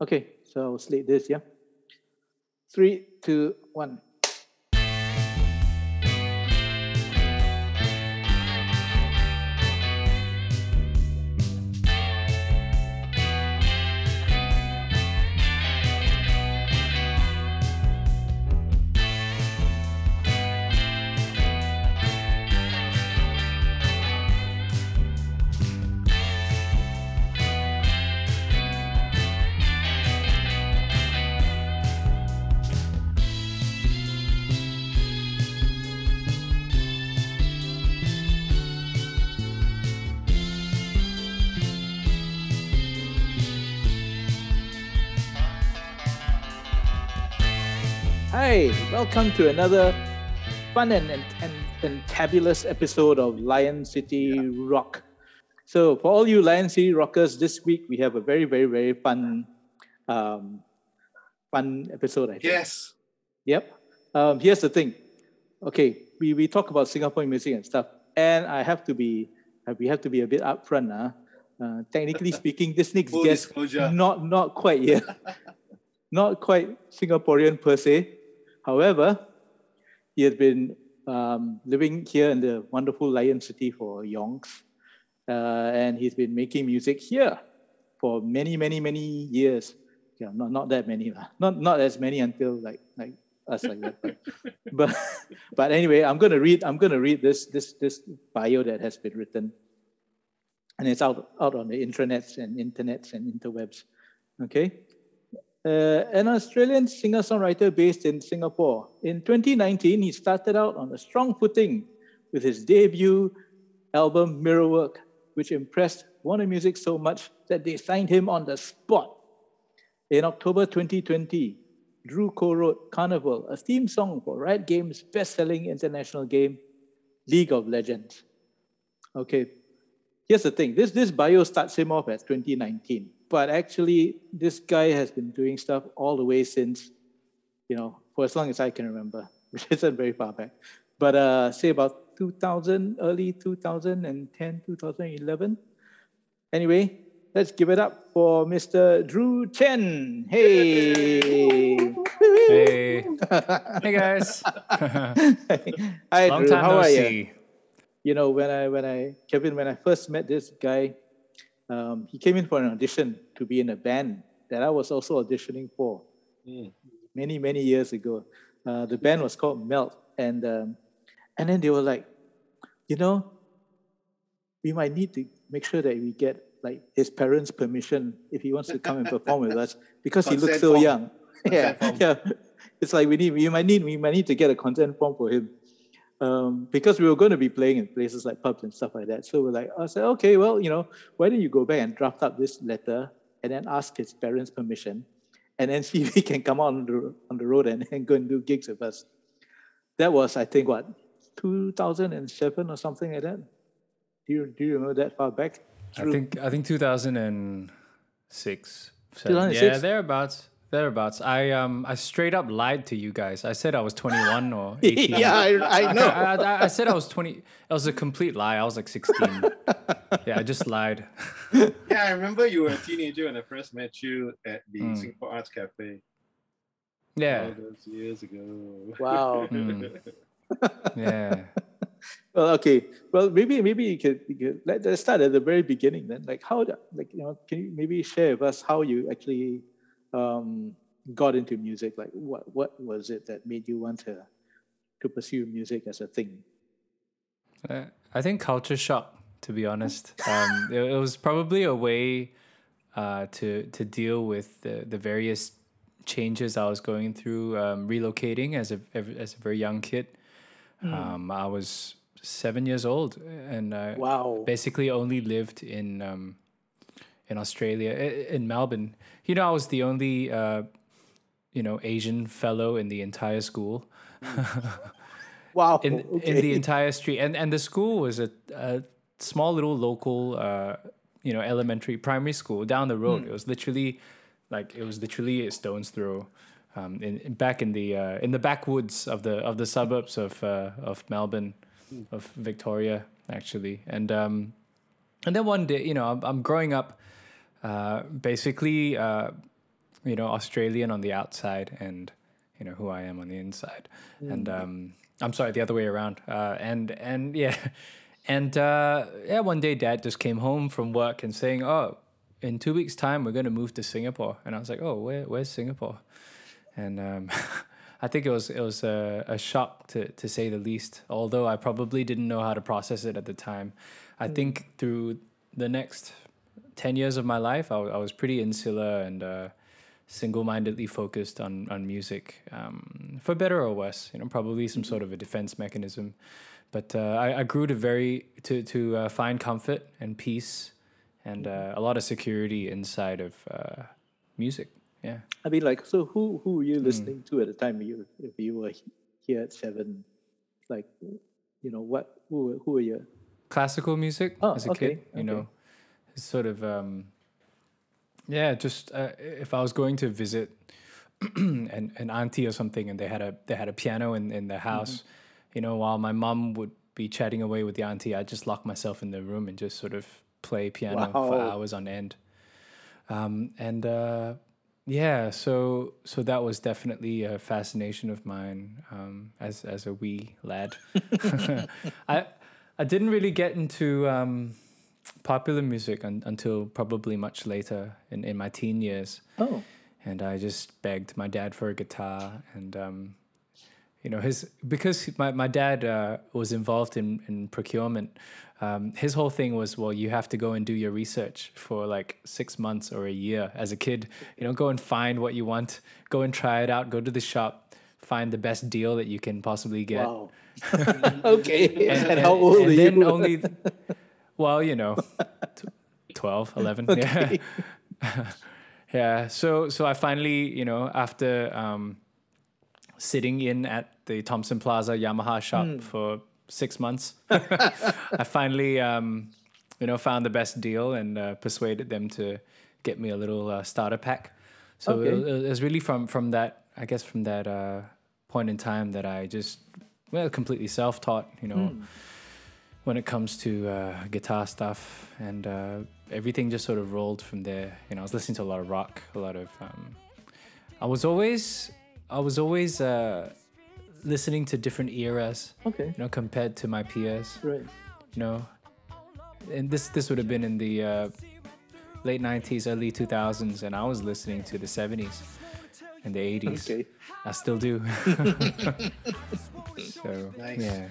Okay, so I'll this, yeah? Three, two, one. Welcome to another fun and, and, and, and fabulous episode of Lion City Rock. So, for all you Lion City rockers, this week we have a very, very, very fun, um, fun episode. I think. Yes. Yep. Um, here's the thing. Okay, we, we talk about Singapore music and stuff, and I have to be, uh, we have to be a bit upfront. Uh. Uh, technically speaking, this next Full guest disclosure. not not quite yeah, not quite Singaporean per se. However, he has been um, living here in the wonderful Lion City for yonks, uh, and he's been making music here for many, many, many years. Yeah, not not that many, not not as many until like like us like that. But but, but anyway, I'm gonna read I'm gonna read this this this bio that has been written, and it's out out on the intranets and internets and interwebs. Okay. Uh, an Australian singer-songwriter based in Singapore. In 2019, he started out on a strong footing with his debut album Mirrorwork, which impressed Warner Music so much that they signed him on the spot. In October 2020, Drew co-wrote Carnival, a theme song for Riot Games' best-selling international game, League of Legends. Okay, here's the thing. This, this bio starts him off as 2019 but actually this guy has been doing stuff all the way since you know for as long as i can remember. Which isn't very far back. But uh say about 2000 early 2010 2011 anyway let's give it up for mr drew chen. Hey. Hey. hey guys. hi Long drew. time how no are you see. you know when i when i kevin when i first met this guy um, he came in for an audition to be in a band that i was also auditioning for Mm. many many years ago uh, the band was called melt and um, and then they were like you know we might need to make sure that we get like his parents permission if he wants to come and perform with us because he looks so form. young yeah form. yeah it's like we need we might need we might need to get a consent form for him um, because we were going to be playing in places like pubs and stuff like that. So we're like, I said, okay, well, you know, why don't you go back and draft up this letter and then ask his parents' permission, and then see if he can come out on the on the road and, and go and do gigs with us. That was, I think, what 2007 or something like that. Do you do you remember that far back? I think I think 2006. So, 2006? Yeah, thereabouts. Thereabouts. I um I straight up lied to you guys. I said I was 21 or 18. yeah, I, I know. I, I, I said I was 20. It was a complete lie. I was like 16. yeah, I just lied. Yeah, I remember you were a teenager when I first met you at the Mm. Singapore Arts Cafe Yeah, all those years ago. Wow. Mm. yeah. Well, okay. Well, maybe maybe you could, you could let, us start at the very beginning then. Like how, the- like you know, can you maybe share with us how you actually um, got into music? Like what what was it that made you want to to pursue music as a thing? Uh, I think culture shock, to be honest. Um, it, it was probably a way uh, to to deal with the, the various changes I was going through, um, relocating as a as a very young kid. Um, I was seven years old, and I Wow. basically only lived in um, in Australia, in Melbourne. You know, I was the only uh, you know Asian fellow in the entire school. Wow. in okay. in the entire street and and the school was a, a small little local uh you know elementary primary school down the road it was literally like it was literally a stone's throw um in, in back in the uh in the backwoods of the of the suburbs of uh of melbourne of victoria actually and um and then one day you know i'm, I'm growing up uh basically uh you know, Australian on the outside and you know who I am on the inside. And um, I'm sorry, the other way around. Uh, and and yeah, and uh, yeah, one day Dad just came home from work and saying, "Oh, in two weeks' time, we're going to move to Singapore." And I was like, "Oh, where where's Singapore?" And um, I think it was it was a, a shock to to say the least. Although I probably didn't know how to process it at the time. I think through the next ten years of my life, I, I was pretty insular and. Uh, single-mindedly focused on on music um, for better or worse you know probably some sort of a defense mechanism but uh, I, I grew to very to to uh, find comfort and peace and uh, a lot of security inside of uh, music yeah I mean, like, so who who were Hmm. you listening to at the time you if you were here at seven? Like, you know, what who were- who were your classical music Oh, as a okay, kid you okay. know sort of um, yeah just uh, if I was going to visit an, an auntie or something and they had a they had a piano in, in their Mm-hmm. house you know while my mum would be chatting away with the auntie I'd just lock myself in the room and just sort of play piano for hours on end. Um, and uh, yeah so so that was definitely a fascination of mine um, as as a wee lad. I I didn't really get into um, popular music un- until probably much later in, in my teen years. Oh. And I just begged my dad for a guitar and um, you know his because my, my dad uh, was involved in, in procurement um, his whole thing was well you have to go and do your research for like six months or a year as a kid. You know go and find what you want. Go and try it out. Go to the shop. Find the best deal that you can possibly get. Wow. Okay. And, how old and are then you? only well you know t- 12 11 yeah yeah so so i finally you know after um sitting in at the thomson plaza yamaha shop Hmm. for six months i finally um you know found the best deal and uh, persuaded them to get me a little uh, starter pack so Okay. it, it was really from from that i guess from that uh point in time that i just well completely self-taught you know Hmm. When it comes to uh, guitar stuff and uh, everything just sort of rolled from there. You know i was listening to a lot of rock a lot of um, i was always i was always uh, listening to different eras okay. you know compared to my peers. Right. You know? And this this would have been in the uh, late 90s early 2000s and i was listening to the 70s and the 80s okay. I still do. So Nice. yeah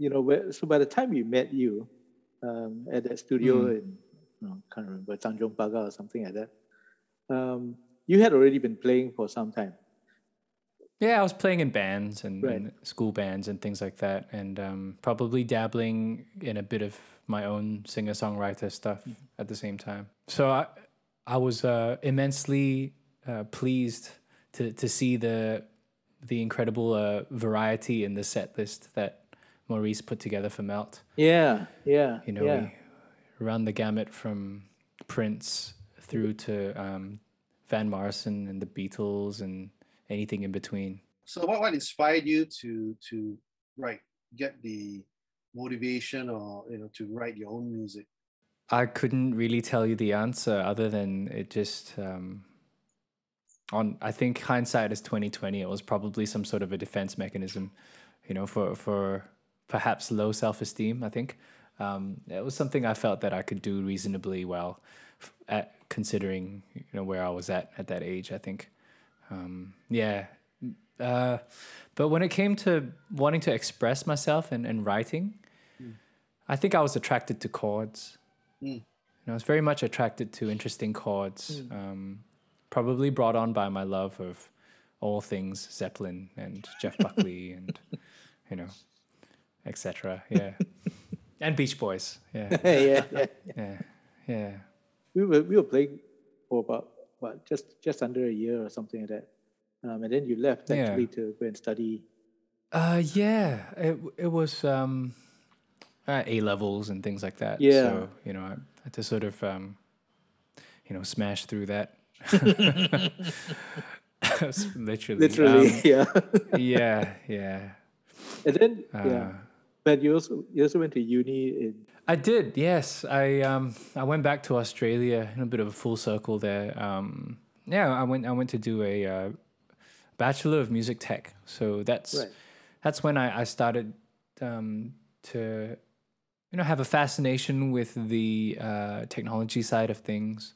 you know so by the time we met you um, at that studio Hmm. in can't remember Tanjong Pagar or something like that um, you had already been playing for some time Yeah, I was playing in bands and, Right. and school bands and things like that, and um, probably dabbling in a bit of my own singer songwriter stuff Mm-hmm. at the same time. So I, I was uh, immensely uh, pleased to to see the the incredible uh, variety in the set list that Maurice put together for Melt. yeah yeah You know, yeah we run the gamut from Prince through to um, Van Morrison and the Beatles and anything in between. So what, what inspired you to to write, get the motivation or you know to write your own music? I couldn't really tell you the answer other than it just um, on I think hindsight is twenty twenty. It was probably some sort of a defense mechanism, you know, for for perhaps low self esteem. I think um, it was something I felt that I could do reasonably well, f- at considering you know where I was at at that age. I think, um, yeah. Uh, but when it came to wanting to express myself and, and writing, I think I was attracted to chords. Mm. You know, I was very much attracted to interesting chords. Um, probably brought on by my love of all things Zeppelin and Jeff Buckley and you know, etc. Yeah, and Beach Boys. Yeah, yeah, yeah. yeah, yeah. We were we were playing for about what just just under a year or something like that, um, and then you left Yeah. actually to go and study Uh, yeah, it it was um, uh, A levels and things like that. Yeah. So you know, I had to sort of um, you know, smash through that. Literally. Literally, Um, yeah. yeah, yeah. And then, yeah. Uh, But you also you also went to uni in I did, yes. I um I went back to Australia in a bit of a full circle there. Um, yeah, I went I went to do a uh, bachelor of music tech. So that's Right. that's when I I started um, to you know have a fascination with the uh, technology side of things.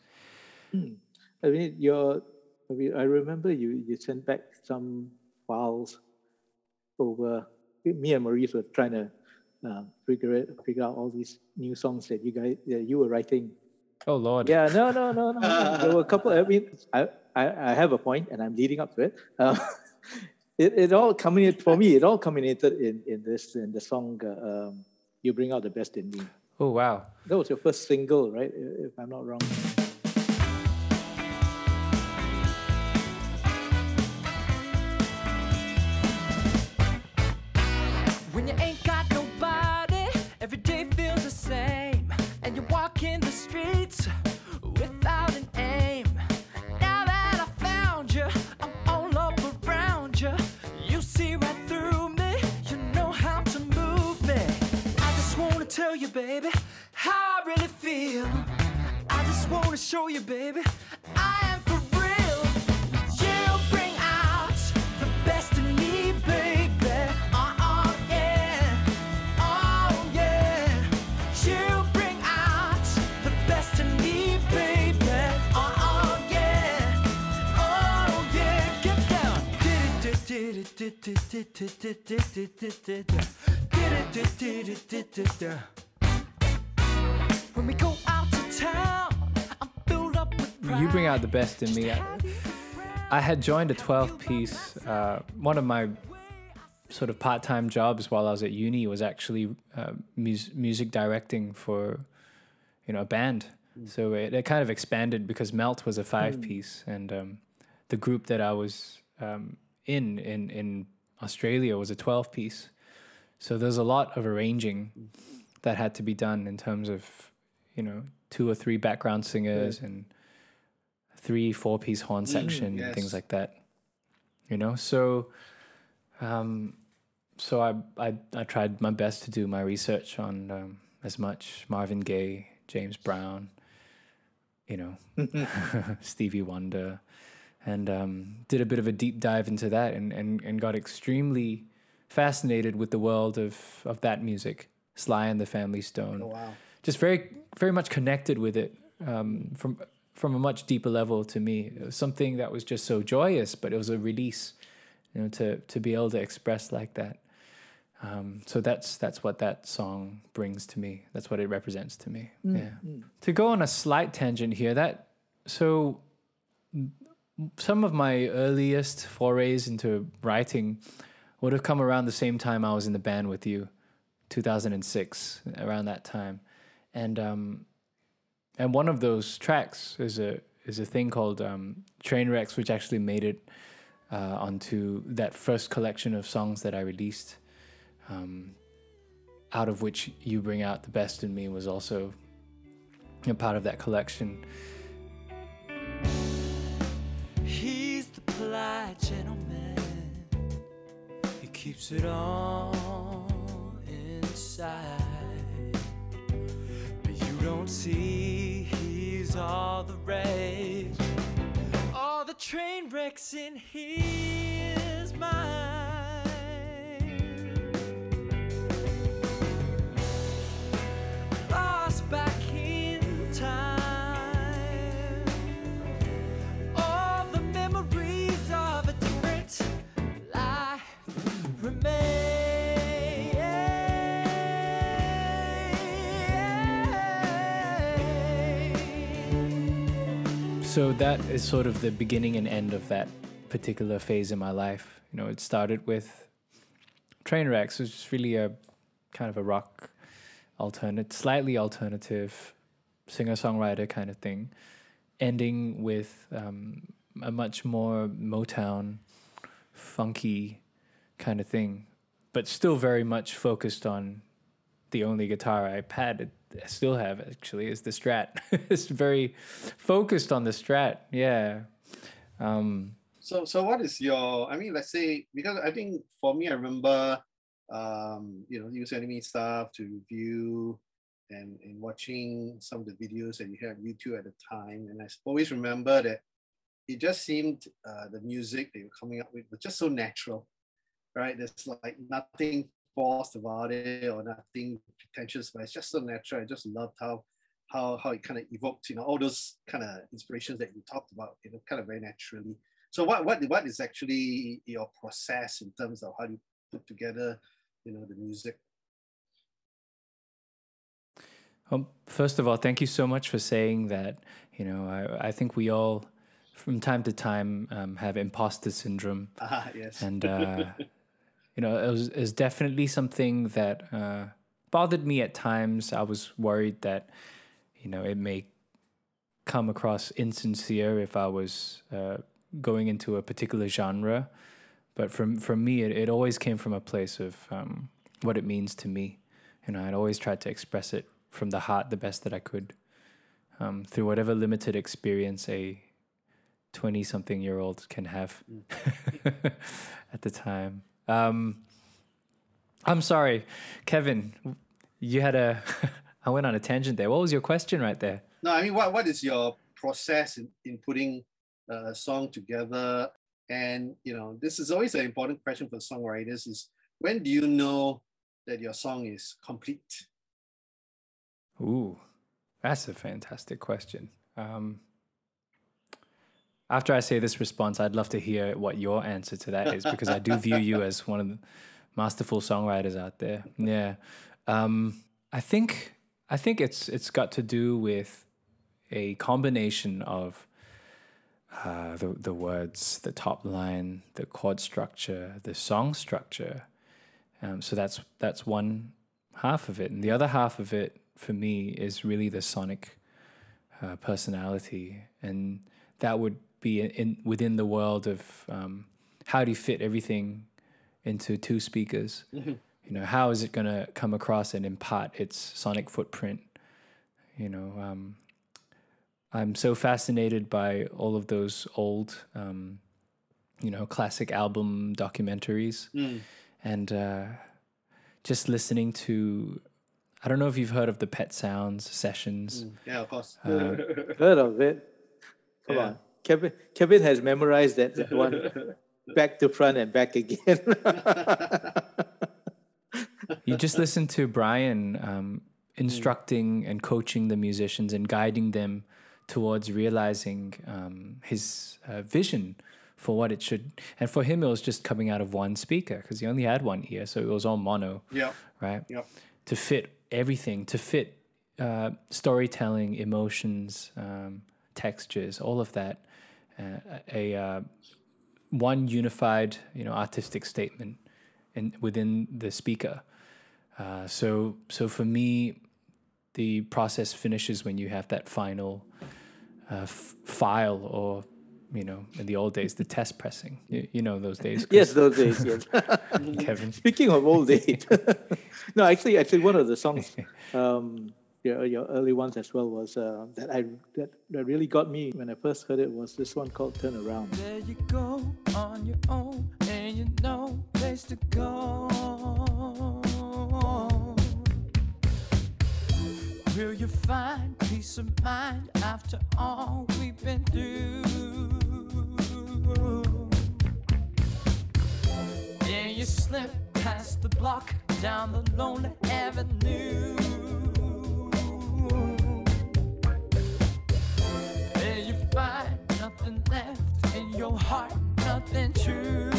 I mean, your, I mean, I remember you, you sent back some files over. Me and Maurice were trying to uh, figure it, figure out all these new songs that you guys, that you were writing. Oh Lord. Yeah, no, no, no, no. no. there were a couple. I mean, I, I, I have a point, and I'm leading up to it. Uh, it, it all culminated for me. It all culminated in in this in the song. Uh, um, you bring out the best in me. Oh wow. That was your first single, right? If I'm not wrong. Baby, how I really feel. I just wanna show you, baby, I am for real. You bring out the best in me, baby. Uh-uh, yeah. Oh, yeah. You bring out the best in me, baby. Uh-uh, yeah. Oh, yeah. Get down. When we go out to town, I'm filled up with You bring out the best in me. I, Just have you I had joined a 12 piece. Uh, one of my sort of part time jobs while I was at uni was actually uh, mus- music directing for you know a band. So it, it kind of expanded because Melt was a five piece, and um, the group that I was um, in in in Australia was a 12 piece. So there's a lot of arranging that had to be done in terms of you know two or three background singers and three four piece horn section and things like that you know? So um so I, I i tried my best to do my research on um, as much marvin gaye james brown you know stevie wonder and um, did a bit of a deep dive into that and, and, and got extremely fascinated with the world of, of that music sly and the family stone. Oh, wow. Just very very much connected with it um, from from a much deeper level to me. It was something that was just so joyous, but it was a release, you know, to to be able to express like that. Um, so that's that's what that song brings to me. That's what it represents to me. yeah. To go on a slight tangent here, that so some of my earliest forays into writing would have come around the same time I was in the band with you, 2006, around that time, and um, and one of those tracks is a is a thing called um, Trainwrecks, which actually made it uh, onto that first collection of songs that I released. Um, out of which you bring out the best in me was also a part of that collection. He's the polite gentleman. He keeps it all inside. Don't see he's all the rage. All the train wrecks in his mind. So that is sort of the beginning and end of that particular phase in my life. You know, it started with Trainwrecks, which is really a kind of a rock alternate, slightly alternative singer-songwriter kind of thing, ending with um, a much more Motown, funky kind of thing but still very much focused on the only guitar I've had. Still have actually is the Strat. it's very focused on the Strat. Yeah. Um, So, so what is your? I mean, let's say because I think for me, I remember, um, you know, sending me stuff to review, and and watching some of the videos that you had on YouTube at the time, and I always remember that it just seemed uh, the music that you're coming up with was just so natural, right? There's like nothing forced about it or nothing pretentious, but it's just so natural. I just loved how how how it kind of evoked, you know, all those kind of inspirations that you talked about, you know, kind of very naturally. So what what what is actually your process in terms of how you put together, you know, the music? Well, first of all, thank you so much for saying that. You know, I, I think we all, from time to time, um, have imposter syndrome. Ah, yes. And, uh, you know, it was, it was definitely something that uh, bothered me at times. I was worried that, you know, it may come across insincere if I was uh, going into a particular genre. But from, from me, it, it always came from a place of um, what it means to me. You know, I'd always tried to express it from the heart the best that I could um, through whatever limited experience a 20 something year old can have at the time. Um, I'm sorry, Kevin, you had a, I went on a tangent there. What was your question right there? No, I mean, what what is your process in, in putting a song together? And you know, this is always an important question for songwriters: is when do you know that your song is complete? Ooh, that's a fantastic question. Um, after I say this response, I'd love to hear what your answer to that is because I do view you as one of the masterful songwriters out there. Yeah, um, I think I think it's it's got to do with a combination of uh, the the words, the top line, the chord structure, the song structure. Um, so that's that's one half of it, and the other half of it for me is really the sonic uh, personality, and that would be in, in within the world of um, how do you fit everything into two speakers. You know, how is it going to come across and impart its sonic footprint? You know, um, I'm so fascinated by all of those old, um, you know, classic album documentaries, and uh, just listening to. I don't know if you've heard of the Pet Sounds sessions. Yeah, of course. Heard of it? Come Yeah. on. Kevin, Kevin has memorized that, that one back to front and back again. you just listen to Brian um, instructing and coaching the musicians and guiding them towards realizing um, his uh, vision for what it should. And for him, it was just coming out of one speaker because he only had one ear, so it was all mono, yeah, right? Yep. To fit everything, to fit uh, storytelling, emotions, um, textures, all of that, a uh, one unified, you know, artistic statement in within the speaker. Uh, so, so for me, the process finishes when you have that final uh, f- file, or you know, in the old days, the test pressing. You, you know those days, yes, those days, yes. Kevin. Speaking of old days, no, actually, actually, one of the songs, um, your, your early ones as well, was uh, that I that, that really got me when I first heard it was this one called "Turn Around." There you go on your own, and you know place to go. Will you find peace of mind after all we've been through? Then you slip past the block down the lonely avenue. Nothing left in your heart, nothing true.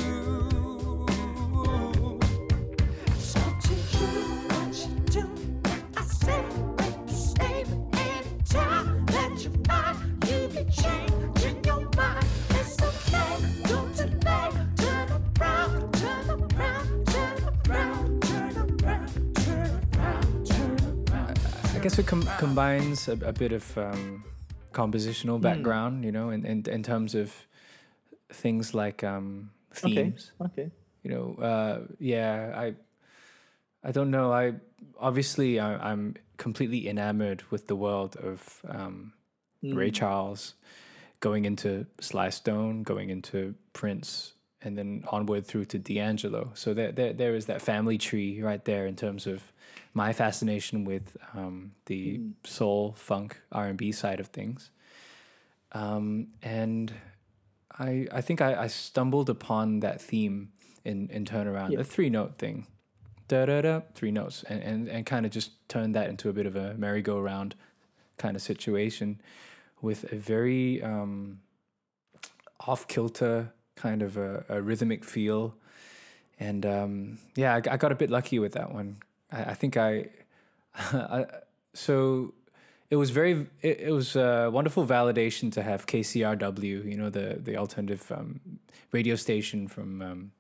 I. I guess it com- combines a, a bit of um, compositional background, you know, in, in, in terms of things like um, Okay, themes. okay. you know, uh, yeah, I, I don't know. I obviously I, I'm completely enamored with the world of um, Ray Charles, going into Sly Stone, going into Prince, and then onward through to D'Angelo. So there, there, there is that family tree right there in terms of my fascination with um, the soul, funk, R and B side of things. Um, and I, I think I, I stumbled upon that theme in, in Turnaround, Yeah. the three note thing. Da da da, three notes, and, and, and kind of just turned that into a bit of a merry-go-round kind of situation with a very um, off kilter kind of a, a rhythmic feel. And um, yeah, I, I got a bit lucky with that one. I, I think I, I, so it was very, it, it was a wonderful validation to have KCRW, you know, the, the alternative um, radio station from um,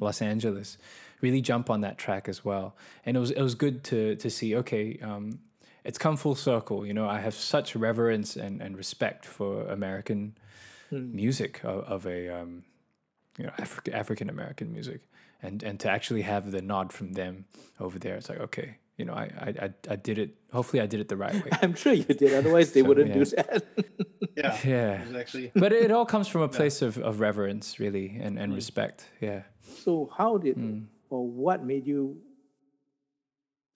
Los Angeles, really jump on that track as well. And it was, it was good to, to see, okay, um, it's come full circle. You know, I have such reverence and, and respect for American music of, of a um, you know Afri- African American music, and and to actually have the nod from them over there, it's like okay, you know, I I, I, I did it. Hopefully, I did it the right way. I'm sure you did. Otherwise, they So, wouldn't yeah. do that. Yeah. Yeah. It's actually but it all comes from a place of, of reverence, really, and, and respect. Yeah. so, how did Hmm. or what made you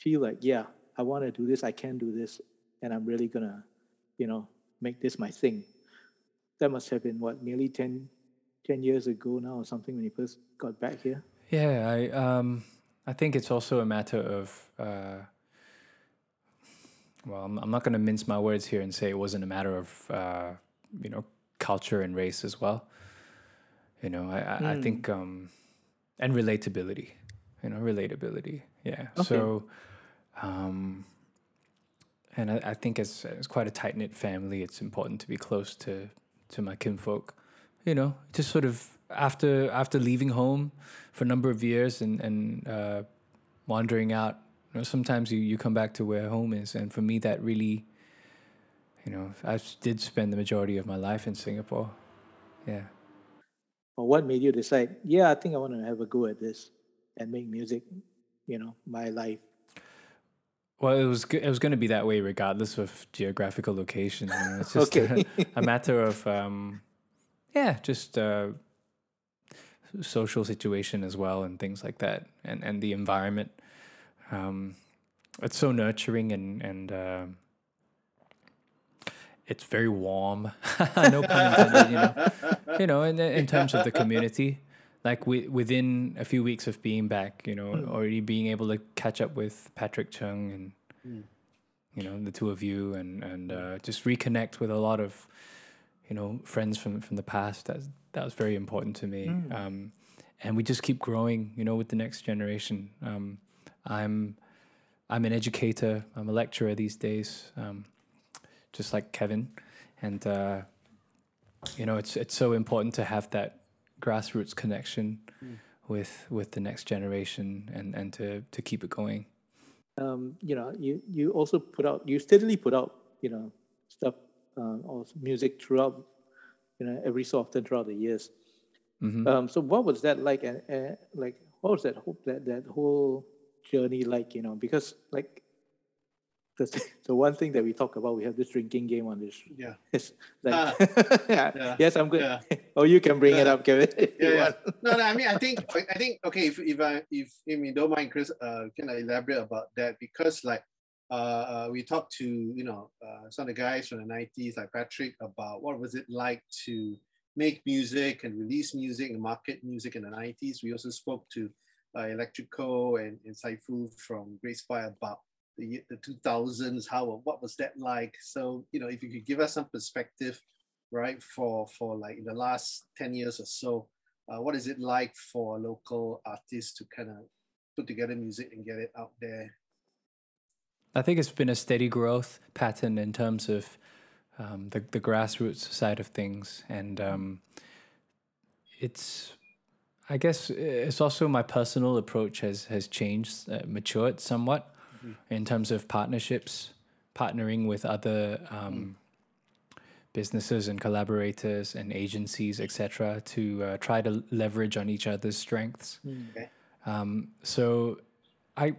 feel like, yeah, I want to do this. I can do this, and I'm really gonna, you know, make this my thing. That must have been what nearly 10, 10 years ago now, or something when you first got back here. Yeah, I um I think it's also a matter of uh well, I'm, I'm not going to mince my words here and say it wasn't a matter of uh you know culture and race as well. You know, I I, I think um and relatability. You know, relatability. Yeah. Okay. So um and I, I think as as quite a tight knit family, it's important to be close to to my kinfolk. You know, just sort of after after leaving home for a number of years and and uh, wandering out. You know, sometimes you, you come back to where home is, and for me, that really, you know, I did spend the majority of my life in Singapore. Yeah. Or what made you decide, yeah, I think I want to have a go at this and make music, you know, my life. Well, it was it was going to be that way regardless of geographical location. You know? It's just Okay. a, a matter of um, yeah, just uh, social situation as well and things like that, and and the environment. Um, it's so nurturing and and uh, it's very warm. no pun intended. You know, you know, in in terms of the community. Like wi- within a few weeks of being back, you know, already being able to catch up with Patrick Chng and you know the two of you and and uh, just reconnect with a lot of you know friends from from the past that that was very important to me. Um, and we just keep growing you know with the next generation. Um, i'm i'm an educator i'm a lecturer these days um, just like kevin. And uh, you know it's it's so important to have that grassroots connection with with the next generation and and to to keep it going. Um, you know, you you also put out, you steadily put out, you know, stuff uh, or music throughout, you know, every so often throughout the years. Um, so what was that like? And uh, like, what was that whole that that whole journey like? You know, because like the the one thing that we talk about, we have this drinking game on this. Yeah. It's like, Ah. yeah. Yeah. yes, I'm good. Yeah. oh, you can bring it up, Kevin. yeah, yeah. No, no. I mean, I think, I think, okay. If if I if if you don't mind, Chris, uh, can I elaborate about that? Because like, uh, uh we talked to you know uh, some of the guys from the '90s, like Patrick, about what was it like to make music and release music and market music in the '90s. We also spoke to uh, Electrico and, and Saiful from Great Spy about the the 2000s. How what was that like? So you know, if you could give us some perspective, right, for for like in the last 10 years or so uh, what is it like for local artists to kind of put together music and get it out there? I think it's been a steady growth pattern in terms of um, the the grassroots side of things, and um, it's I guess it's also my personal approach has has changed, uh, matured somewhat in terms of partnerships, partnering with other um, businesses and collaborators and agencies, etc., to uh, try to leverage on each other's strengths. Okay. Um, so I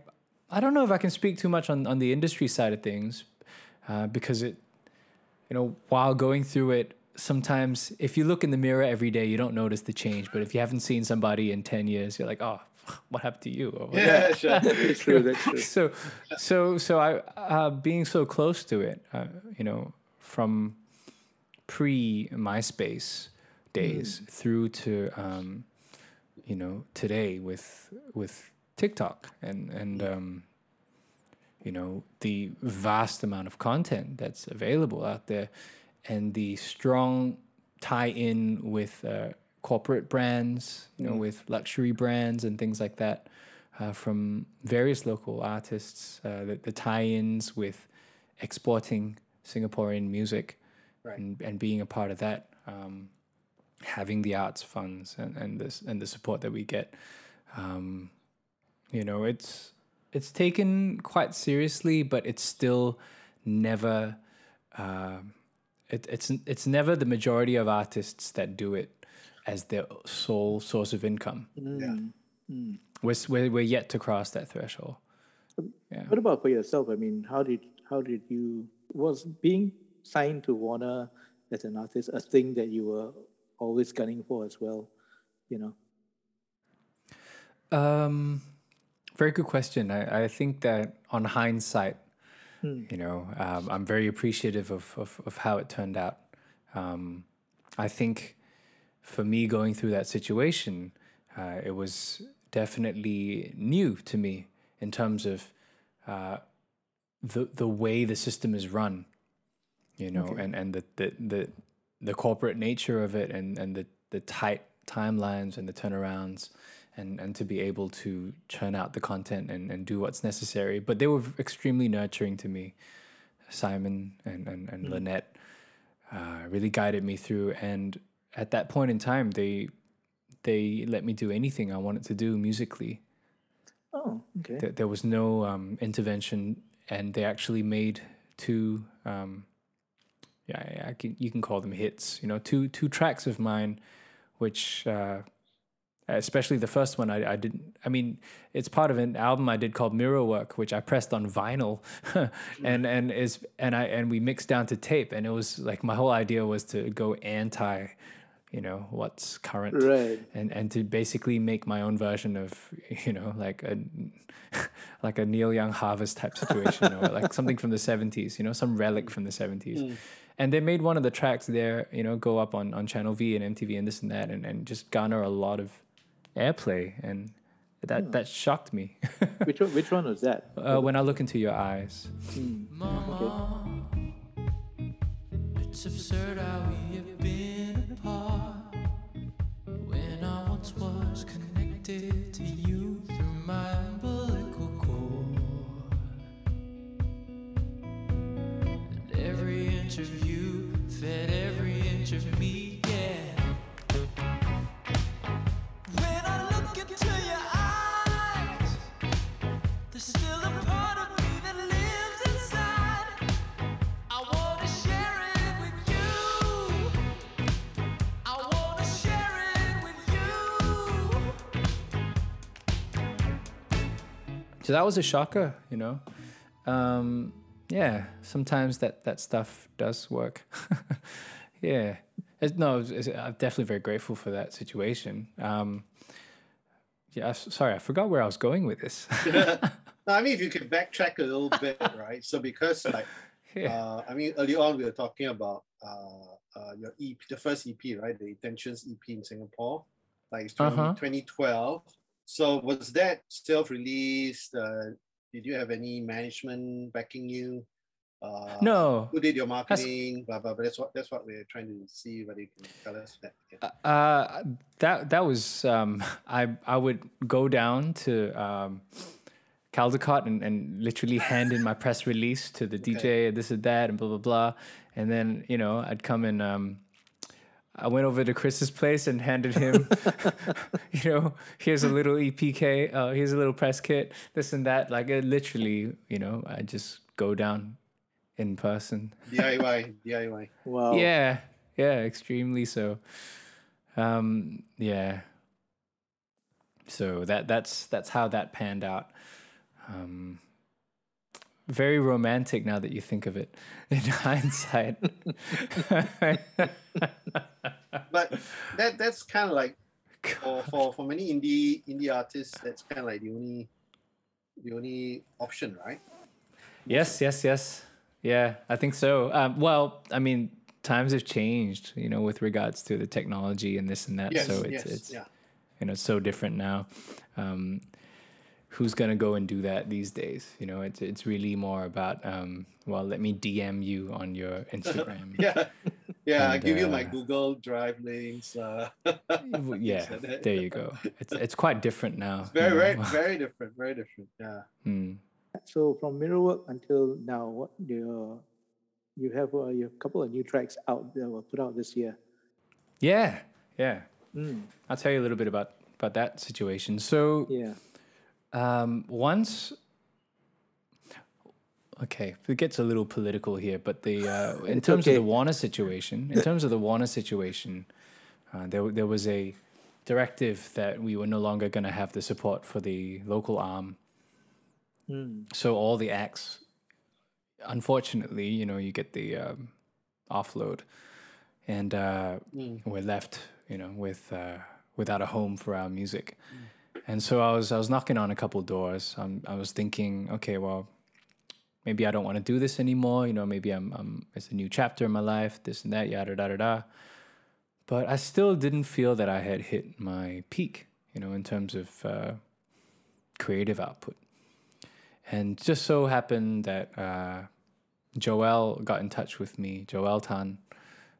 I don't know if I can speak too much on, on the industry side of things uh, because it you know while going through it sometimes if you look in the mirror every day you don't notice the change but if you haven't seen somebody in 10 years you're like oh what happened to you or Yeah, sure. That's true. That's true. so so so I uh, being so close to it, uh, you know, from pre MySpace days through to um, you know today with with TikTok and and um, you know the vast amount of content that's available out there, and the strong tie-in with uh, corporate brands, you know, with luxury brands and things like that uh, from various local artists, uh, the, the tie-ins with exporting Singaporean music Right. and, and being a part of that, um, having the arts funds and, and this and the support that we get. Um, you know, it's it's taken quite seriously, but it's still never um it, it's it's never the majority of artists that do it as their sole source of income. Yeah. We're, we're, we're yet to cross that threshold. Yeah. What about for yourself? I mean, how did how did you was being signed to Warner as an artist a thing that you were always gunning for as well? You know. Um, very good question. I, I think that on hindsight, you know, um, I'm very appreciative of, of, of how it turned out. Um, I think for me going through that situation, uh, it was definitely new to me in terms of uh, the the way the system is run, you know, and, and the, the the the corporate nature of it and, and the, the tight timelines and the turnarounds and, and to be able to churn out the content and, and do what's necessary. But they were extremely nurturing to me. Simon and, and, and Lynette uh, really guided me through. And at that point in time, they they let me do anything I wanted to do musically. Oh, okay. There, there was no um, intervention, and they actually made two. Um, yeah, yeah, I can, you can call them hits. You know, two two tracks of mine, which uh, especially the first one, I, I didn't. I mean, it's part of an album I did called Mirror Work, which I pressed on vinyl, and and is and I and we mixed down to tape, and it was like my whole idea was to go anti, you know, what's current Right. and and to basically make my own version of you know like a like a Neil Young Harvest type situation or like something from the 70s you know some relic from the 70s mm. and they made one of the tracks there you know go up on on channel V and MTV and this and that and, and just garner a lot of airplay and that that shocked me. Which one, which one was that? uh, when I look into your eyes. Mama, it's absurd how we have been apart. When I once was connected so that was a shocker you know um, yeah sometimes that that stuff does work yeah It's- no it's, i'm definitely very grateful for that situation um, yeah sorry i forgot where i was going with this No, I mean, if you could backtrack a little bit, right? So because like, yeah uh, I mean, early on we were talking about uh, uh, your EP, the first EP, right? The Intentions EP in Singapore, like it's 20, Uh-huh. 2012. So was that self-released? Uh, did you have any management backing you? Uh, no Who did your marketing? Blah blah. But that's what that's what we're trying to see whether you can tell us that. Yeah. Uh, that that was um, I I would go down to um, Caldecott and, and literally hand in my press release to the DJ and this and that and blah blah blah, and then you know I'd come and um, I went over to Chris's place and handed him, you know, here's a little EPK, uh, here's a little press kit, this and that. Like it literally, you know, I just go down in person. DIY, DIY. Wow. Yeah, yeah, extremely so. Um, yeah. So that that's that's how that panned out. Um, very romantic now that you think of it in hindsight. But that that's kind of like for, for for many indie indie artists, that's kind of like the only the only option, right? yes, yes, yes. Yeah, I think so. Um, well, I mean, times have changed, you know, with regards to the technology and this and that. Yes, so it's yes, it's yeah. you know so different now um, who's gonna go and do that these days you know it's it's really more about um, well let me dm you on your instagram Yeah, yeah. I And, give you my uh, Google Drive links. Uh, yeah like there you go it's it's quite different now you very, very, know? very different. Very different. Yeah. Hmm. So from Mirrorwork until now, what do you, you have uh, you have a couple of new tracks out that were put out this year. yeah yeah Mm, i'll tell you a little bit about about that situation so yeah. Um, once, okay, it gets a little political here, but the uh, in terms of the Warner situation, in terms of the Warner situation, uh, there there was a directive that we were no longer going to have the support for the local arm. Mm, So all the acts, unfortunately, you know, you get the um, offload, and uh, Mm. we're left, you know, with uh, without a home for our music. And so I was I was knocking on a couple doors. I was thinking, okay, well, maybe I don't want to do this anymore. You know, maybe I'm, I'm it's a new chapter in my life. This and that, yada da da da. But I still didn't feel that I had hit my peak. You know, in terms of uh, creative output. And just so happened that uh, Joel got in touch with me, Joel Tan,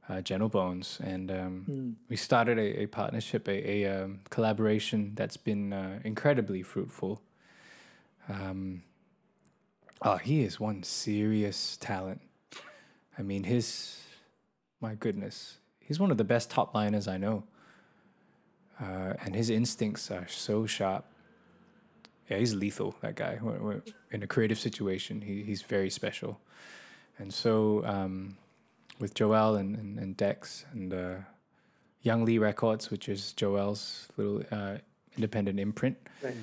uh, General Bones, and um, mm, we started a, a partnership, a, a um, collaboration that's been uh, incredibly fruitful. Um, oh, he is one serious talent. I mean, his, my goodness, he's one of the best top liners I know. Uh, and his instincts are so sharp. Yeah, he's lethal, that guy. When- when- In a creative situation, he, he's very special. And so, um, with Joel and, and, and Dex and uh, Young Lee Records, which is Joel's little uh, independent imprint, right.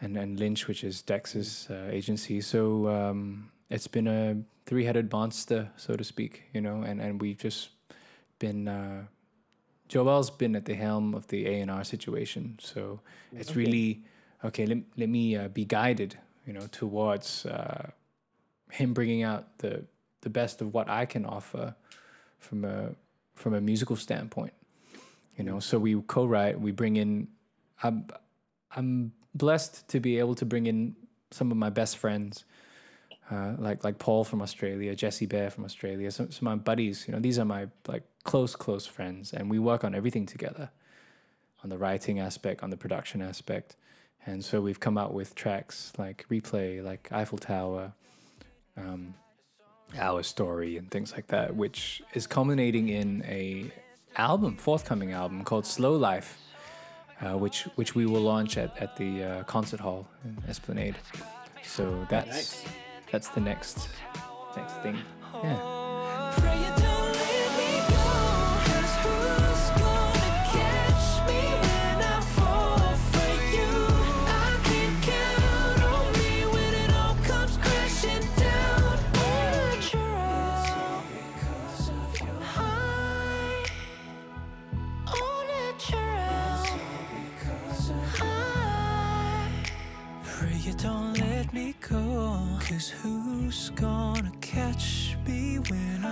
and, and Lynch, which is Dex's uh, agency. So um, it's been a three headed monster, so to speak, you know, and, and we've just been. Uh, Joel's been at the helm of the A and R situation, so it's really okay. Let, let me uh, be guided, you know, towards uh, him bringing out the the best of what I can offer from a from a musical standpoint. You know, so we co-write. We bring in. I'm I'm blessed to be able to bring in some of my best friends, uh, like like Paul from Australia, Jesse Bear from Australia, some some of my buddies. You know, these are my like close close friends, and we work on everything together, on the writing aspect, on the production aspect, and so we've come out with tracks like Replay, like Eiffel Tower, um, Our Story, and things like that, which is culminating in a album, forthcoming album called Slow Life uh, which which we will launch at, at the uh, concert hall in Esplanade. So that's Nice. that's the next next thing. Yeah.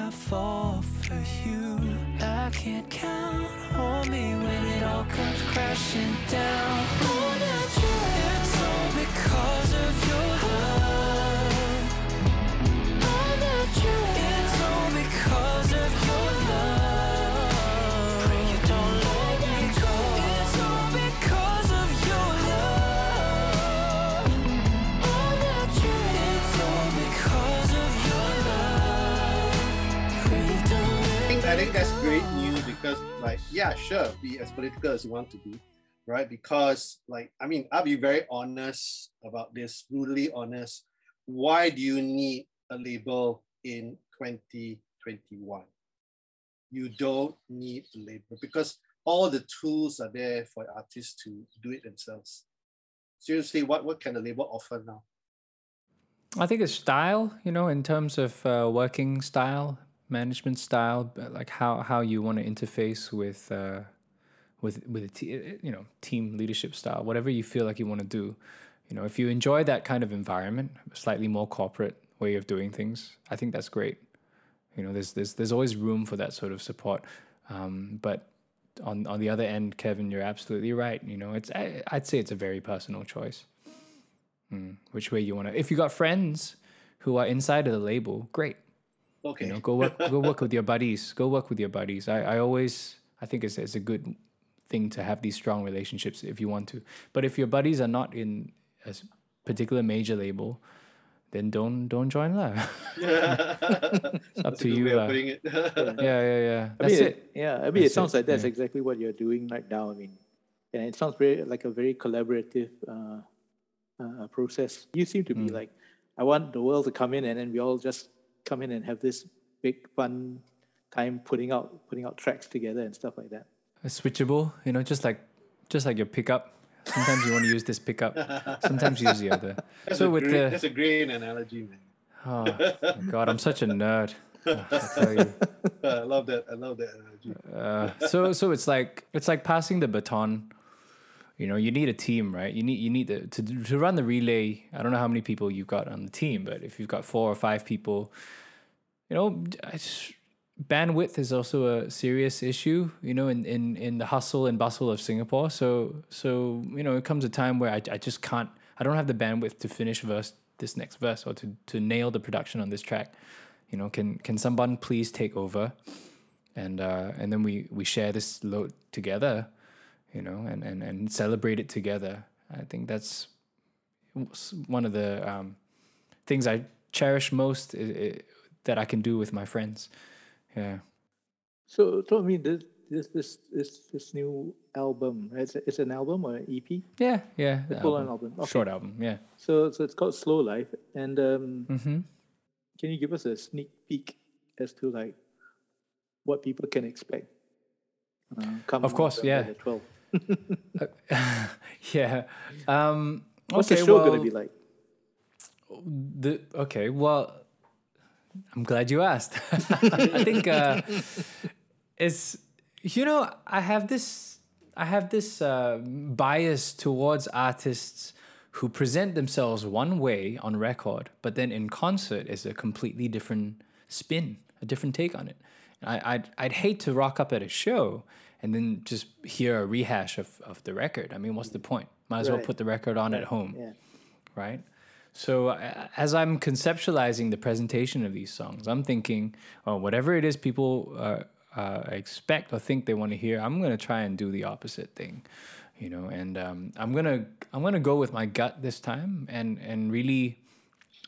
I fall for you? I can't count on me when it all comes crashing down. Yeah, sure, be as political as you want to be, right? Because, like, I mean, I'll be very honest about this, brutally honest. Why do you need a label in 2021. You don't need a label because all the tools are there for artists to do it themselves. Seriously, what, what can the label offer now? I think it's style, you know, in terms of uh, working style, management style, like how how you want to interface with uh, with with a te- you know team leadership style, whatever you feel like you want to do. You know, if you enjoy that kind of environment, slightly more corporate way of doing things, I think that's great. You know, there's there's there's always room for that sort of support. Um, but on on the other end, Kevin, you're absolutely right. You know, it's I, I'd say it's a very personal choice. Mm, which way you want to? If you got friends who are inside of the label, great. Okay. You know, go work go work with your buddies. Go work with your buddies. I, I always I think it's it's a good thing to have these strong relationships if you want to. But if your buddies are not in a particular major label, then don't don't join lah. it's up to you, Way of lah. putting it. yeah, yeah, yeah. I That's mean, it. Yeah, I mean, That's it sounds it, like that's yeah. exactly what you're doing right now. I mean, and it sounds very like a very collaborative uh, uh, process. You seem to Hmm. be like, I want the world to come in, and then we all just come in and have this big fun time putting out putting out tracks together and stuff like that. It's switchable, you know, just like just like your pickup. Sometimes you want to use this pickup, sometimes you use the other. That's, so with great, the that's a great analogy, man. oh my god, I'm such a nerd. Oh, I tell you. I love that. I love that analogy. Uh, so so it's like it's like passing the baton. You know, you need a team, right? You need you need the, to to run the relay. I don't know how many people you've got on the team, but if you've got four or five people, you know, bandwidth is also a serious issue. You know, in, in in the hustle and bustle of Singapore. So so you know, it comes a time where I I just can't. I don't have the bandwidth to finish verse this next verse or to to nail the production on this track. You know, can can someone please take over? and uh, and then we we share this load together, you know, and and and celebrate it together. I think that's one of the um, things I cherish most i i that I can do with my friends. Yeah. So, so I mean, this this this this, this new album. It's, it's an album or an EP, Yeah, yeah. full-on album. album. Okay. Short album, yeah. So, so it's called Slow Life, and um, Mm-hmm. can you give us a sneak peek as to like what people can expect? Uh, come Of course, yeah. 12th. yeah. Um, What's okay, the show well, going to be like? The okay, well, I'm glad you asked. I think uh, it's you know I have this I have this uh, bias towards artists who present themselves one way on record, but then in concert is a completely different spin, a different take on it. I, I'd I'd hate to rock up at a show and then just hear a rehash of, of the record. I mean, what's the point? Might as well put the record on at home Yeah. right? So uh, as I'm conceptualizing the presentation of these songs, I'm thinking, oh, whatever it is people uh, uh, expect or think they want to hear, I'm gonna try and do the opposite thing, you know. And um, I'm gonna I'm gonna go with my gut this time, and and really,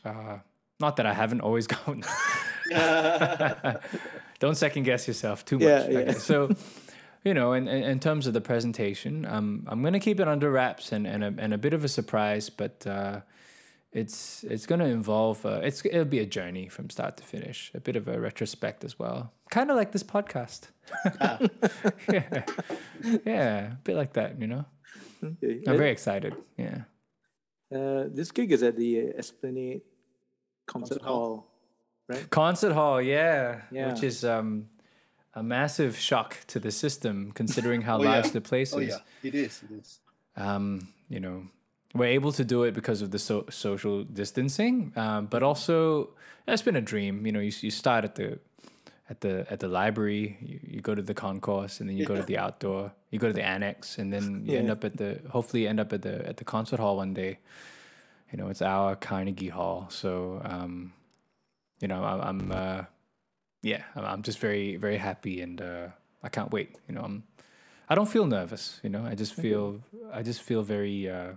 uh, not that I haven't always gone. Don't second guess yourself too much. Yeah, yeah. Okay, so. You know, in, in, in terms of the presentation, um, I'm gonna keep it under wraps and, and, a, and a bit of a surprise, but uh, it's it's going to involve uh, it's it'll be a journey from start to finish a bit of a retrospect as well kind of like this podcast yeah yeah a bit like that you know Okay. i'm very excited yeah Uh, this gig is at the uh, Esplanade Concert, Concert Hall. Hall, right? concert hall yeah, Yeah. which is um a massive shock to the system considering how Oh, yeah. large the place Oh is yeah, it is. It is. um, you know, we're able to do it because of the so- social distancing, um, but also it's been a dream. You know, you, you start at the at the at the library, you, you go to the concourse, and then you go to the outdoor, you go to the annex, and then you end up at the hopefully end up at the at the concert hall one day. You know, it's our Carnegie Hall, so um, you know, I, I'm uh, yeah, I'm, just very very happy, and uh, I can't wait. You know, I'm I don't feel nervous. You know, I just feel I just feel very. Uh,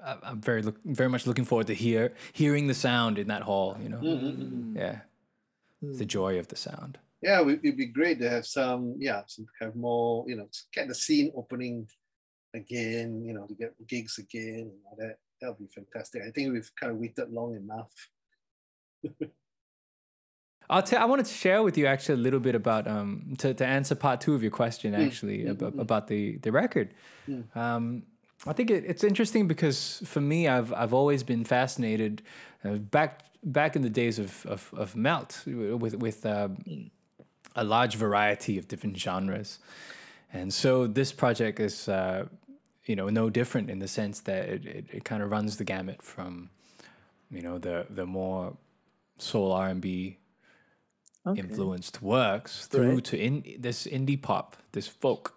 I'm very look, very much looking forward to hear hearing the sound in that hall. You know, yeah, the joy of the sound. Yeah, it'd be great to have some. Yeah, some, have more. You know, get the scene opening again. You know, to get gigs again and all that. That would be fantastic. I think we've kind of waited long enough. I'll tell. I wanted to share with you actually a little bit about um to, to answer part two of your question actually about, about the the record. Um, I think it, it's interesting because for me, I've I've always been fascinated uh, back back in the days of of, of Melt with with uh, a large variety of different genres, and so this project is uh, you know no different in the sense that it, it, it kind of runs the gamut from you know the the more soul R and B Okay. influenced works through Right. to in this indie pop, this folk.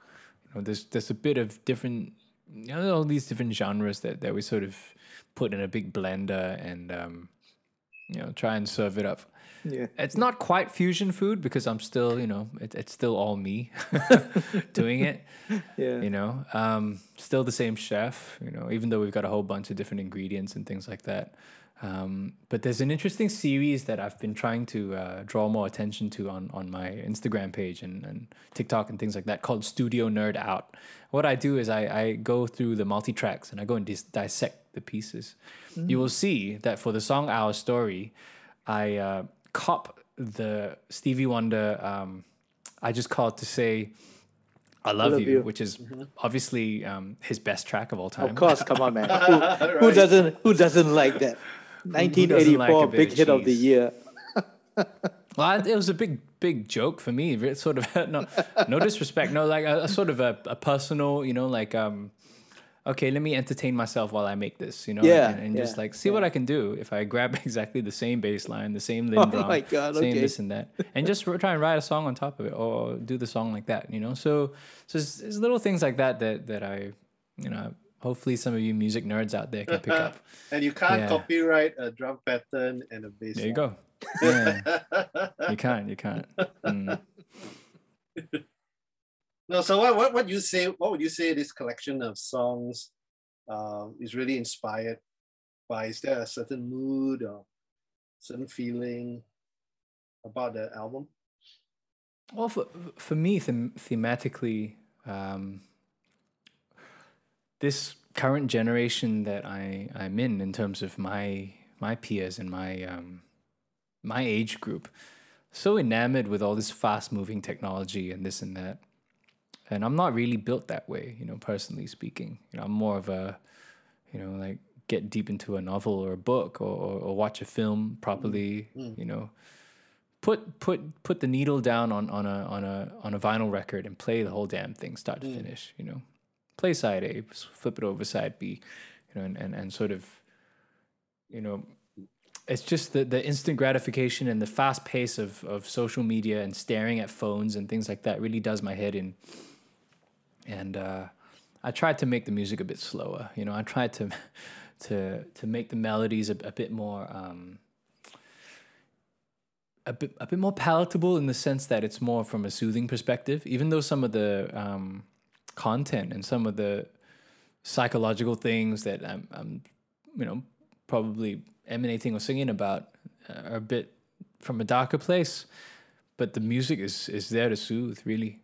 You know, there's there's a bit of different, you know, all these different genres that that we sort of put in a big blender and um, you know try and serve it up. Yeah. It's not quite fusion food because I'm still, you know, it, it's still all me doing it. Yeah. You know, um, still the same chef. You know, even though we've got a whole bunch of different ingredients and things like that. Um, but there's an interesting series that I've been trying to uh, draw more attention to on, on my Instagram page and, and TikTok and things like that called Studio Nerd Out. What I do is I, I go through the multi tracks and I go and dis- dissect the pieces. You will see that for the song Our Story, I uh, cop the Stevie Wonder. Um, I just called to say, I love, love you, you. which is obviously um, his best track of all time. Of course, come on, man. Who, who doesn't who doesn't like that? Like a 1984, bit big hit of the year. Well, it was a big, big joke for me. It's sort of no, no disrespect. No, like a, a sort of a, a personal, you know, like um, okay, let me entertain myself while I make this, you know, Yeah, and, and just yeah, like see what I can do if I grab exactly the same bass line, the same Oh my God, same okay. this and that, and just try and write a song on top of it or do the song like that, you know. So, so it's, it's little things like that that that I, you know, hopefully some of you music nerds out there can pick up. and you can't Yeah. copyright a drum pattern and a bass. There you go. Yeah, you can't, you can't. Mm. No, so what, what what you say? What would you say this collection of songs um, is really inspired by? Is there a certain mood or certain feeling about the album? Well, for, for me, them, thematically, um, this current generation that I, I'm in, in terms of my my peers and my um, my age group, so enamored with all this fast moving technology and this and that, and I'm not really built that way, you know, personally speaking. You know, I'm more of a, you know, like get deep into a novel or a book or, or, or watch a film properly, you know. Put put put the needle down on on a on a on a vinyl record and play the whole damn thing start to finish you know play side A, flip it over side b you know and and, and sort of you know it's just the, the instant gratification and the fast pace of, of social media and staring at phones and things like that really does my head in and uh, I tried to make the music a bit slower. You know, I tried to to to make the melodies a, a bit more um, a bit a bit more palatable in the sense that it's more from a soothing perspective. Even though some of the um, content and some of the psychological things that I'm, I'm you know probably emanating or singing about are a bit from a darker place. But the music is is there to soothe really.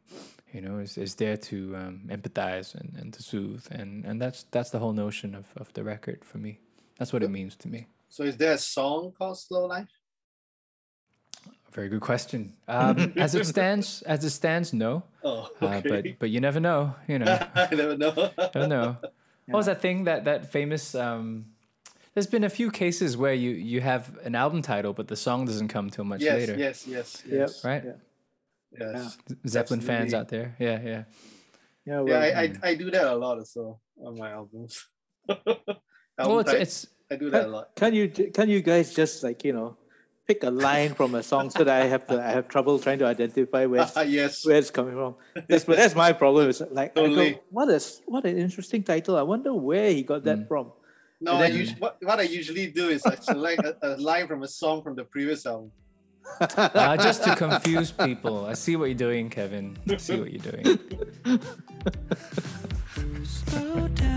You know is, is there to um, empathize and, and to soothe. And and that's that's the whole notion of, of the record for me. That's what it means to me. So is there a song called Slow Life? Very good question. Um, as it stands as it stands no. Oh, uh, but but you never know you know. I never know. never know. What was that thing that that famous um, there's been a few cases where you you have an album title but the song doesn't come till much yes, later. yes, yes, Yep. yes, right? Yeah. yes. zeppelin fans out there. Yeah yeah. Yeah, well, Yeah, I, I, I do that a lot also on my albums. Album well it's, type, it's I do that a lot. can you can you guys just like you know pick a line from a song so that I have to I have trouble trying to identify where it's, yes. where it's coming from. That's that's my problem. Is like I Totally. go, what is what an interesting title. I wonder where he got that from. No, And I then- usually, what, what I usually do is I select a, a line from a song from the previous album. uh, just to confuse people i see what you're doing kevin i see what you're doing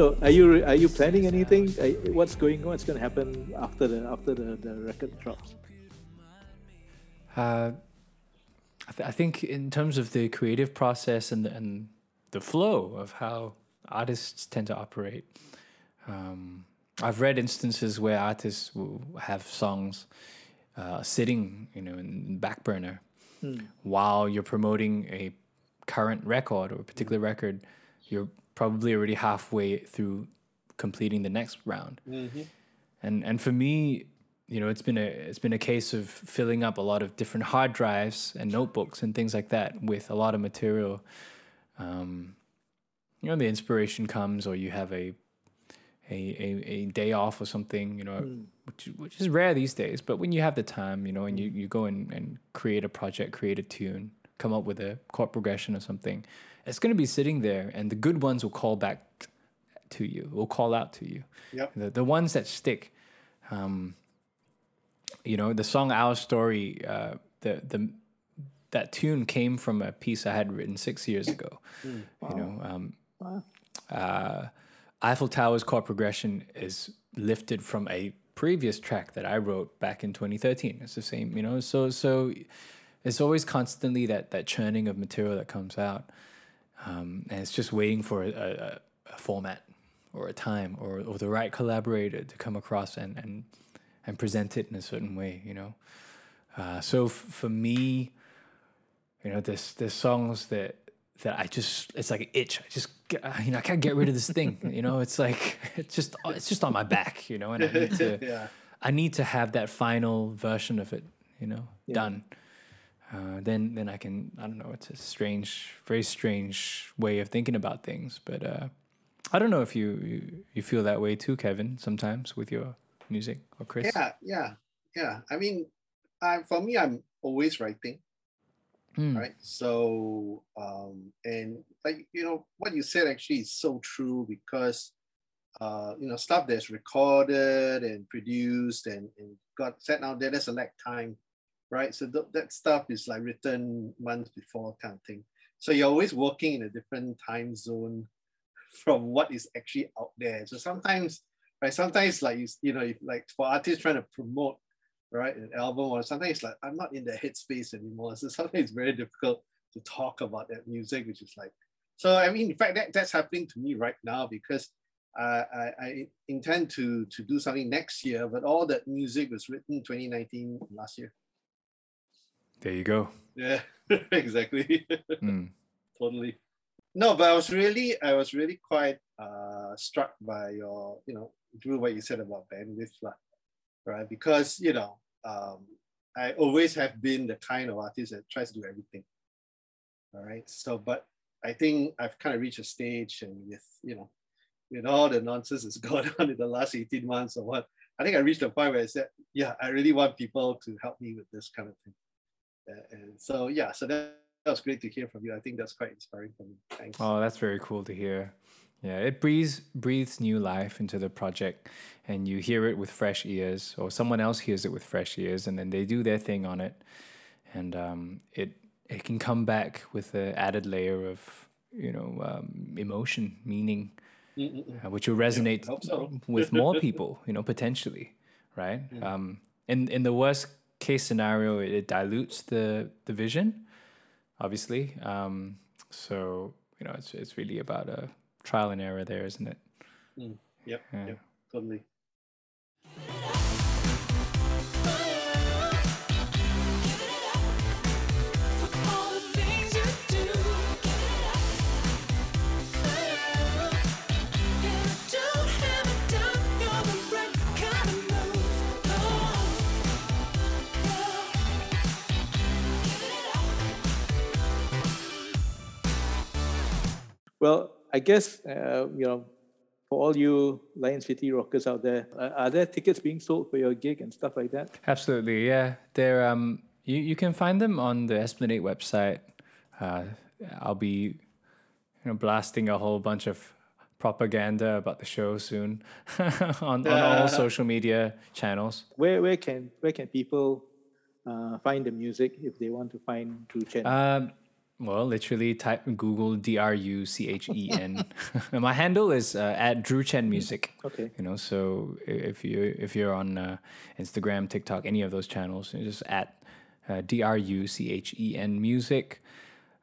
So are you are you planning anything? Uh, What's going on? What's going to happen after the after the, the record drops? Uh, I, th- I think in terms of the creative process and the, and the flow of how artists tend to operate, um, I've read instances where artists will have songs uh, sitting, you know, in back burner while you're promoting a current record or a particular record. You're probably already halfway through completing the next round. Mm-hmm. And and for me you know it's been a it's been a case of filling up a lot of different hard drives and notebooks and things like that with a lot of material. Um, you know the inspiration comes or you have a a, a, a day off or something you know hmm. which, which is rare these days but when you have the time you know and you, hmm. you go and, and create a project create a tune come up with a chord progression or something it's going to be sitting there and the good ones will call back to you will call out to you. Yep. the, the ones that stick um, you know the song our story uh, the the that tune came from a piece i had written six years ago. You know um, uh, eiffel tower's chord progression is lifted from a previous track that i wrote back in 2013 it's the same you know so so it's always constantly that that churning of material that comes out um, and it's just waiting for a, a, a format or a time or, or the right collaborator to come across and, and and present it in a certain way you know? Uh, so f- for me you know there's there's songs that that I just it's like an itch. I just get, you know I can't get rid of this thing you know? It's like it's just it's just on my back you know? And I need to Yeah. I need to have that final version of it, you know, done. Uh, then then I can I don't know. It's a strange, very strange way of thinking about things, but uh, I don't know if you, you you feel that way too, Kevin. Sometimes with your music or Chris. Yeah, yeah, yeah. I mean, I, for me, I'm always writing, Mm. right? So, um, and like you know, what you said actually is so true because, uh, you know, stuff that's recorded and produced and, and got set out there, there's a lag time, right? So th- that stuff is like written months before kind of thing. So you're always working in a different time zone from what is actually out there. So sometimes, right? Sometimes like you, you know, like for artists trying to promote, right, an album or sometimes it's like I'm not in the headspace anymore. So sometimes it's very difficult to talk about that music, which is like. So I mean, in fact, that, that's happening to me right now because uh, I, I intend to to do something next year, but all that music was written 2019 last year. There you go. Yeah, exactly. Mm. totally. No, but I was really, I was really quite uh, struck by your, you know, Dru, what you said about bandwidth, right? Because you know, um, I always have been the kind of artist that tries to do everything. All right. So, but I think I've kind of reached a stage, and with you know, with all the nonsense that's gone on in the last eighteen months or what, I think I reached a point where I said, yeah, I really want people to help me with this kind of thing. And so, yeah, so that, that was great to hear from you. I think that's quite inspiring for me. Thanks. Oh, that's very cool to hear. Yeah, it breathes breathes new life into the project, and you hear it with fresh ears, or someone else hears it with fresh ears, and then they do their thing on it, and um, it it can come back with an added layer of you know um, emotion, meaning, uh, which will resonate hope so. with more people, you know, potentially, right? Um, in in the worst case scenario, it, it dilutes the the vision, obviously. Um, so you know, it's it's really about a trial and error there, isn't it? Yep, Yeah. yep, totally. Well, I guess uh, you know, for all you Lion City rockers out there, uh, are there tickets being sold for your gig and stuff like that? Absolutely, yeah. They're um, you you can find them on the Esplanade website. Uh, I'll be, you know, blasting a whole bunch of propaganda about the show soon on, on all social media channels. Where where can where can people uh, find the music if they want to find Dru Chen? Um, Well, literally type Google D R U C H E N. And my handle is uh, at Dru Chen Music. Okay. You know, so if you if you're on uh, Instagram, TikTok, any of those channels, just at uh, D R U C H E N Music.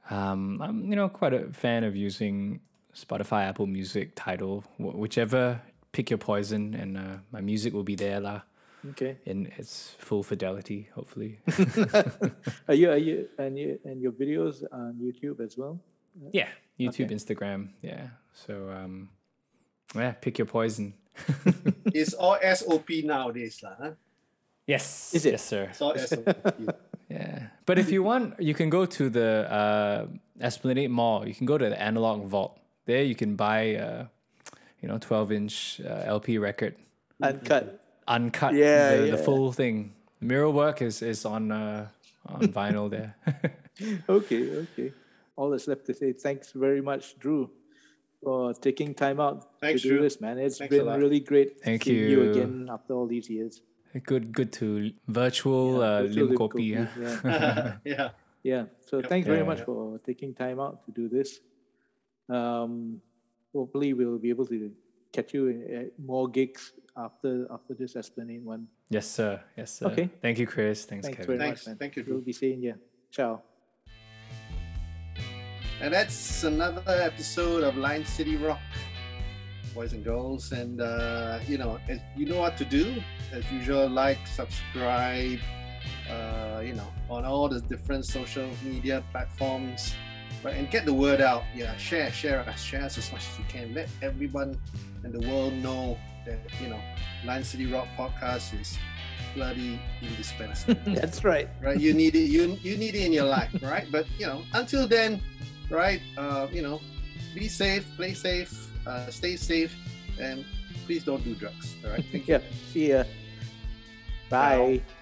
Um, I'm you know quite a fan of using Spotify, Apple Music, Tidal, wh- whichever. Pick your poison, and uh, my music will be there lah Okay. in its full fidelity, hopefully. Are you are you and you and your videos on YouTube as well? Yeah, YouTube, Okay. Instagram. Yeah. So um, yeah, pick your poison. It's all SOP nowadays, lah. Huh? Yes. Is it? Yes, sir. It's all SOP. Yeah. But if you want, you can go to the uh, Esplanade Mall. You can go to the Analog Vault. There you can buy, uh, you know, 12 inch uh, LP record, Uncut. Uncut, Yeah, the, the full thing. Mirror work is is on uh, on vinyl there. Okay, okay. All that's left to say, thanks very much, Dru, for taking time out Thanks, to do Dru. this, man. It's Thanks been really great Thank seeing you. you again after all these years. good, good to virtual uh, Virtual lim Lim kopi. Kopi, yeah. yeah. Yeah. So thanks very Yeah. much for taking time out to do this. Um, hopefully we'll be able to catch you at more gigs after after this Esplanade one. Yes, sir. Yes, sir. Okay. Thank you, Chris. Thanks, Thanks Kevin. very Thanks. much. Thank you, We'll be seeing you. Ciao. And that's another episode of Lion City Rock, boys and girls. And uh, you know, as you know what to do. As usual, like, subscribe. Uh, you know, on all the different social media platforms, right? And get the word out. Yeah, share, share us, share us as much as you can. Let everyone in the world know that you know, Lion City Rock podcast is bloody indispensable That's right. right? You need it. You you need it in your life, right? But you know, until then, right? Uh, you know, be safe, play safe, uh, stay safe, and please don't do drugs. All right. Thank you. Yeah. See ya. Bye. Ciao.